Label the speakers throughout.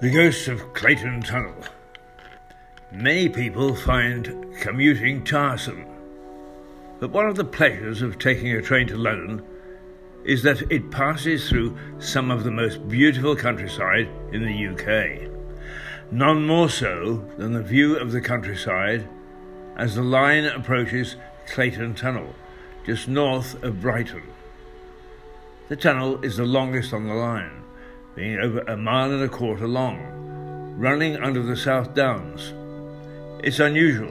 Speaker 1: The Ghost of Clayton Tunnel. Many people find commuting tiresome, but one of the pleasures of taking a train to London is that it passes through some of the most beautiful countryside in the UK. None more so than the view of the countryside as the line approaches Clayton Tunnel, just north of Brighton. The tunnel is the longest on the line being over a mile and a quarter long, running under the South Downs. It's unusual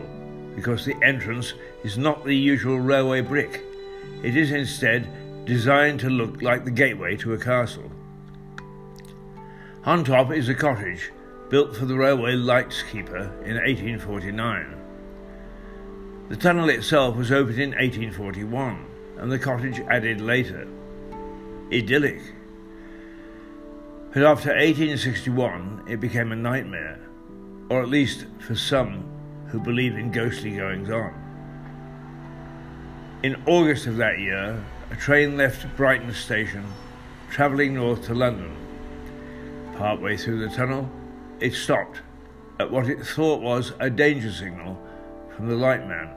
Speaker 1: because the entrance is not the usual railway brick. It is instead designed to look like the gateway to a castle. On top is a cottage built for the railway lights keeper in 1849. The tunnel itself was opened in 1841 and the cottage added later. Idyllic but after 1861, it became a nightmare, or at least for some who believe in ghostly goings on. In August of that year, a train left Brighton station, travelling north to London. Partway through the tunnel, it stopped at what it thought was a danger signal from the lightman.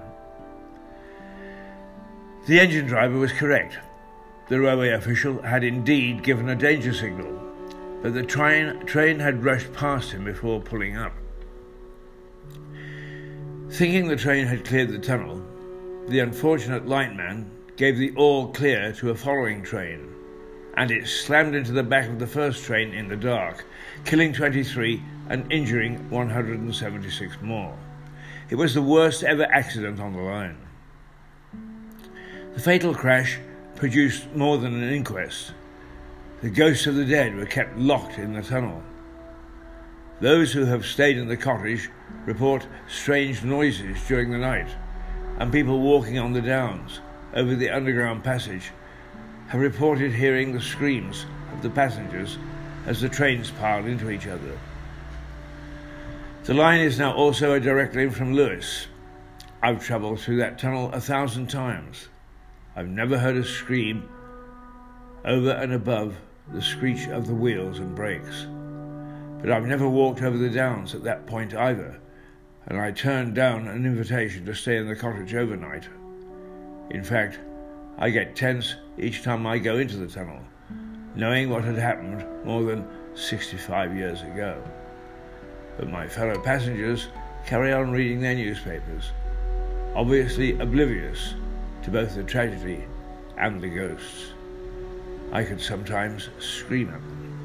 Speaker 1: The engine driver was correct. The railway official had indeed given a danger signal but the train, train had rushed past him before pulling up. Thinking the train had cleared the tunnel, the unfortunate lightman gave the all clear to a following train, and it slammed into the back of the first train in the dark, killing 23 and injuring 176 more. It was the worst ever accident on the line. The fatal crash produced more than an inquest. The ghosts of the dead were kept locked in the tunnel. Those who have stayed in the cottage report strange noises during the night, and people walking on the downs over the underground passage have reported hearing the screams of the passengers as the trains piled into each other. The line is now also a direct link from Lewes. I've travelled through that tunnel a thousand times. I've never heard a scream over and above the screech of the wheels and brakes. But I've never walked over the downs at that point either, and I turned down an invitation to stay in the cottage overnight. In fact, I get tense each time I go into the tunnel, knowing what had happened more than 65 years ago. But my fellow passengers carry on reading their newspapers, obviously oblivious to both the tragedy and the ghosts. I could sometimes scream at them.